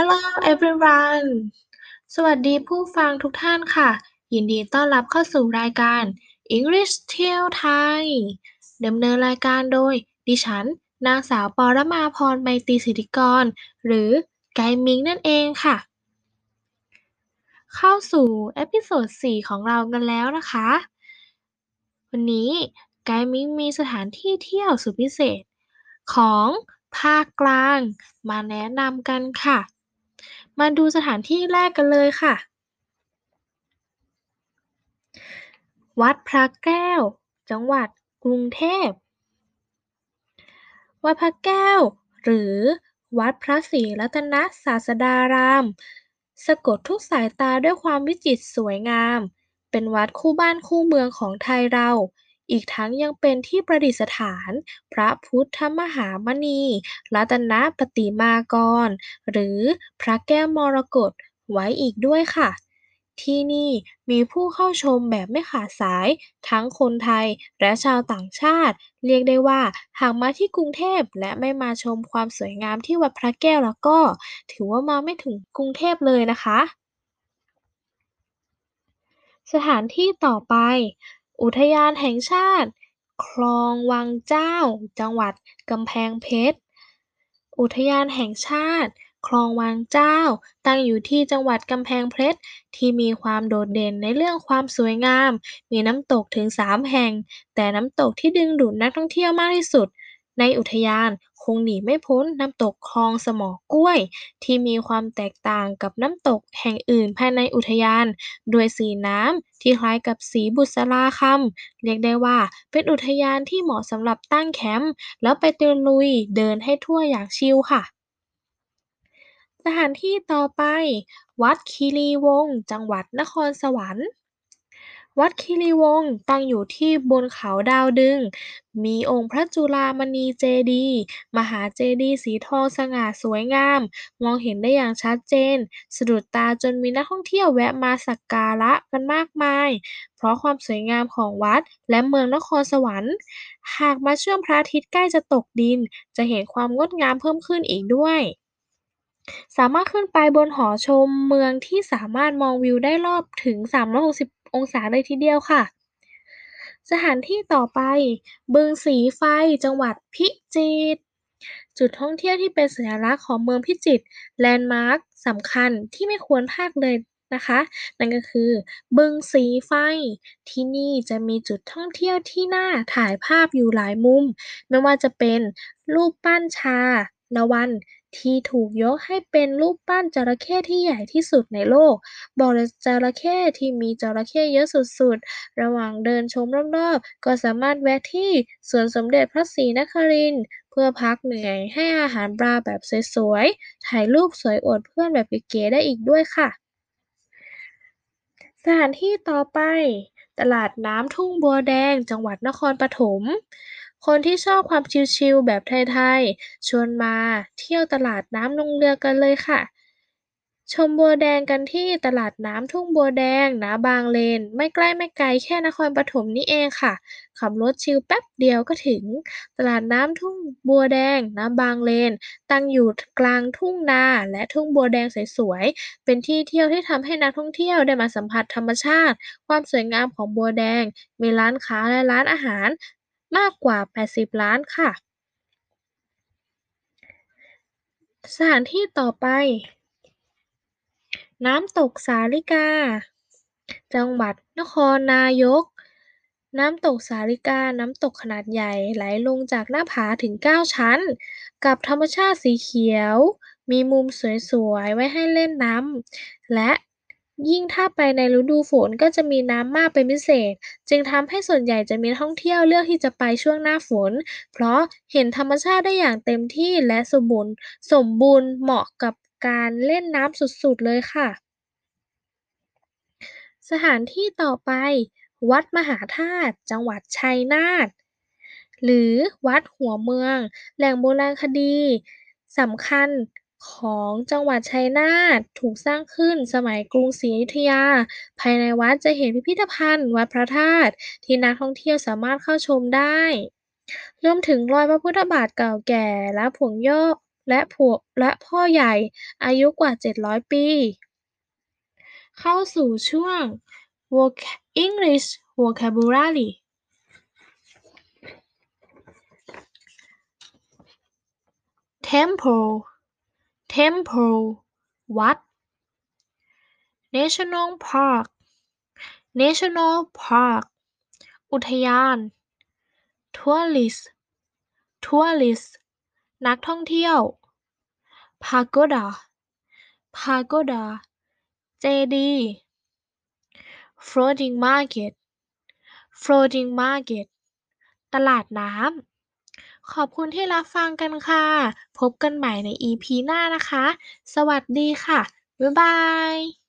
Hello everyone สวัสดีผู้ฟังทุกท่านค่ะ ยินดีต้อนรับเข้าสู่รายการ English เที่ยวไทยดำเนินรายการโดย ดิฉัน นางสาวปรมาพรไมตรีสิทธิกร หรือไกด์มิงนั่นเองค่ะ เข้าสู่ episode 4ของเรากันแล้วนะคะ วันนี้ไกด์มิงมีสถานที่เที่ยวสุดพิเศษของภาคกลางมาแนะนำกันค่ะ มาดูสถานที่แรกกันเลยค่ะ วัดพระแก้ว จังหวัดกรุงเทพ วัดพระแก้ว หรือวัดพระศรีรัตนศาสดาราม สะกดทุกสายตาด้วยความวิจิตรสวยงาม เป็นวัดคู่บ้านคู่เมืองของไทยเรา อีกทั้งยังเป็นที่ประดิษฐาน พระพุทธมหามณีรัตนปฏิมากร หรือพระแก้วมรกตไว้อีกด้วยค่ะที่นี่มีผู้เข้าชมแบบไม่ขาดสายทั้งคนไทยและชาวต่างชาติ เรียกได้ว่าหากมาที่กรุงเทพและไม่มาชมความสวยงามที่วัดพระแก้วแล้วก็ ถือว่ามาไม่ถึงกรุงเทพเลยนะคะ สถานที่ต่อไป อุทยานแห่งชาติ คลองวังเจ้า จังหวัดกำแพงเพชร อุทยานแห่งชาติ คลองวังเจ้า ตั้งอยู่ที่จังหวัดกำแพงเพชรที่มีความโดดเด่นในเรื่องความสวยงาม มีน้ำตกถึง 3 แห่ง แต่น้ำตกที่ดึงดูดนักท่องเที่ยวมากที่สุด ในอุทยาน คงหนีไม่พ้นน้ำตกคลองสมอกล้วย ที่มีความแตกต่างกับน้ำตกแห่งอื่นภายในอุทยาน โดยสีน้ำที่คล้ายกับสีบุษราคำเรียกได้ว่าเป็นอุทยานที่เหมาะสำหรับตั้งแคมป์แล้วไปตลุยเดินให้ทั่วอย่างชิลค่ะ สถานที่ต่อไป วัดคีรีวงศ์จังหวัดนครสวรรค์ วัดคีรีวงศ์ตั้งอยู่ที่บนเขาดาวดึง มีองค์พระจุฬามณีเจดี มหาเจดีสีทองสง่าสวยงาม มองเห็นได้อย่างชัดเจน สะดุดตาจนมีนักท่องเที่ยวแวะมาสักการะกันมากมาย เพราะความสวยงามของวัดและเมืองนครสวรรค์ หากมาช่วงพระอาทิตย์ใกล้จะตกดิน จะเห็นความงดงามเพิ่มขึ้นอีกด้วยสามารถขึ้นไปบนหอชมเมืองที่สามารถมองวิวได้รอบถึง 360 องศาเลยทีเดียวค่ะ สถานที่ต่อไป บึงสีไฟจังหวัดพิจิตรจุดท่องเที่ยวที่เป็นสัญลักษณ์ของเมืองพิจิตรแลนด์มาร์คสำคัญที่ไม่ควรพลาดเลยนะคะ นั่นก็คือบึงสีไฟ ที่นี่จะมีจุดท่องเที่ยวที่น่าถ่ายภาพอยู่หลายมุม ไม่ว่าจะเป็นรูปปั้นชาละวัน ที่ถูกยกให้เป็นรูปปั้นจระเข้ที่ใหญ่ที่สุดในโลก บ่อจระเข้ที่มีจระเข้เยอะสุดๆ ระหว่างเดินชมรอบๆ ก็สามารถแวะที่สวนสมเด็จพระศรีนครินทร์เพื่อพักเหนื่อยให้อาหารปลาแบบสวยๆ ถ่ายรูปสวยอวดเพื่อนแบบเก๋ๆได้อีกด้วยค่ะ สถานที่ต่อไป ตลาดน้ำทุ่งบัวแดงจังหวัดนครปฐม คนที่ชอบความชิลๆแบบไทยๆ ชวนมาเที่ยวตลาดน้ำลงเรือกันเลยค่ะ ชมบัวแดงกันที่ตลาดน้ำทุ่งบัวแดงณบางเลน ไม่ใกล้ไม่ไกลแค่นครปฐมนี่เองค่ะ ขับรถชิลแป๊บเดียวก็ถึง ตลาดน้ำทุ่งบัวแดงณบางเลน ตั้งอยู่กลางทุ่งนาและทุ่งบัวแดงสวยๆ เป็นที่เที่ยวที่ทำให้นักท่องเที่ยวได้มาสัมผัสธรรมชาติ ความสวยงามของบัวแดง มีร้านค้าและร้านอาหาร มากกว่า 80ร้านค่ะ สถานที่ต่อไป น้ำตกสาลิกา จังหวัดนครนายก น้ำตกสาลิกา น้ำตกขนาดใหญ่ไหลลงจากหน้าผาถึง 9 ชั้น กับธรรมชาติสีเขียว มีมุมสวยๆ ไว้ให้เล่นน้ำและ ยิ่งถ้าไปในฤดูฝนก็จะมีน้ำมากเป็นพิเศษ จึงทำให้ส่วนใหญ่จะมีท่องเที่ยวเลือกที่จะไปช่วงหน้าฝน เพราะเห็นธรรมชาติได้อย่างเต็มที่และสมบูรณ์ สมบูรณ์เหมาะกับการเล่นน้ำสุดๆเลยค่ะ สถานที่ต่อไป วัดมหาธาตุจังหวัดชัยนาทหรือวัดหัวเมือง แหล่งโบราณคดีสำคัญ ของจังหวัดชัยนาทถูกสร้างขึ้นสมัยกรุงศรีอยุธยา ภายในวัดจะเห็นพิพิธภัณฑ์วัดพระธาตุที่นักท่องเที่ยวสามารถเข้าชมได้รวมถึงรอยพระพุทธบาทเก่าแก่และผงย่อและผวและพ่อใหญ่อายุกว่า 700 ปี เข้าสู่ช่วง English vocabulary เทม p l e temple วัด national park national park อุทยาน tourist tourist นักท่องเที่ยว pagoda pagoda เจดี floating market floating market ตลาดน้ำ ขอบคุณที่รับฟังกันค่ะ พบกันใหม่ใน EP หน้านะคะ สวัสดีค่ะ บ๊ายบาย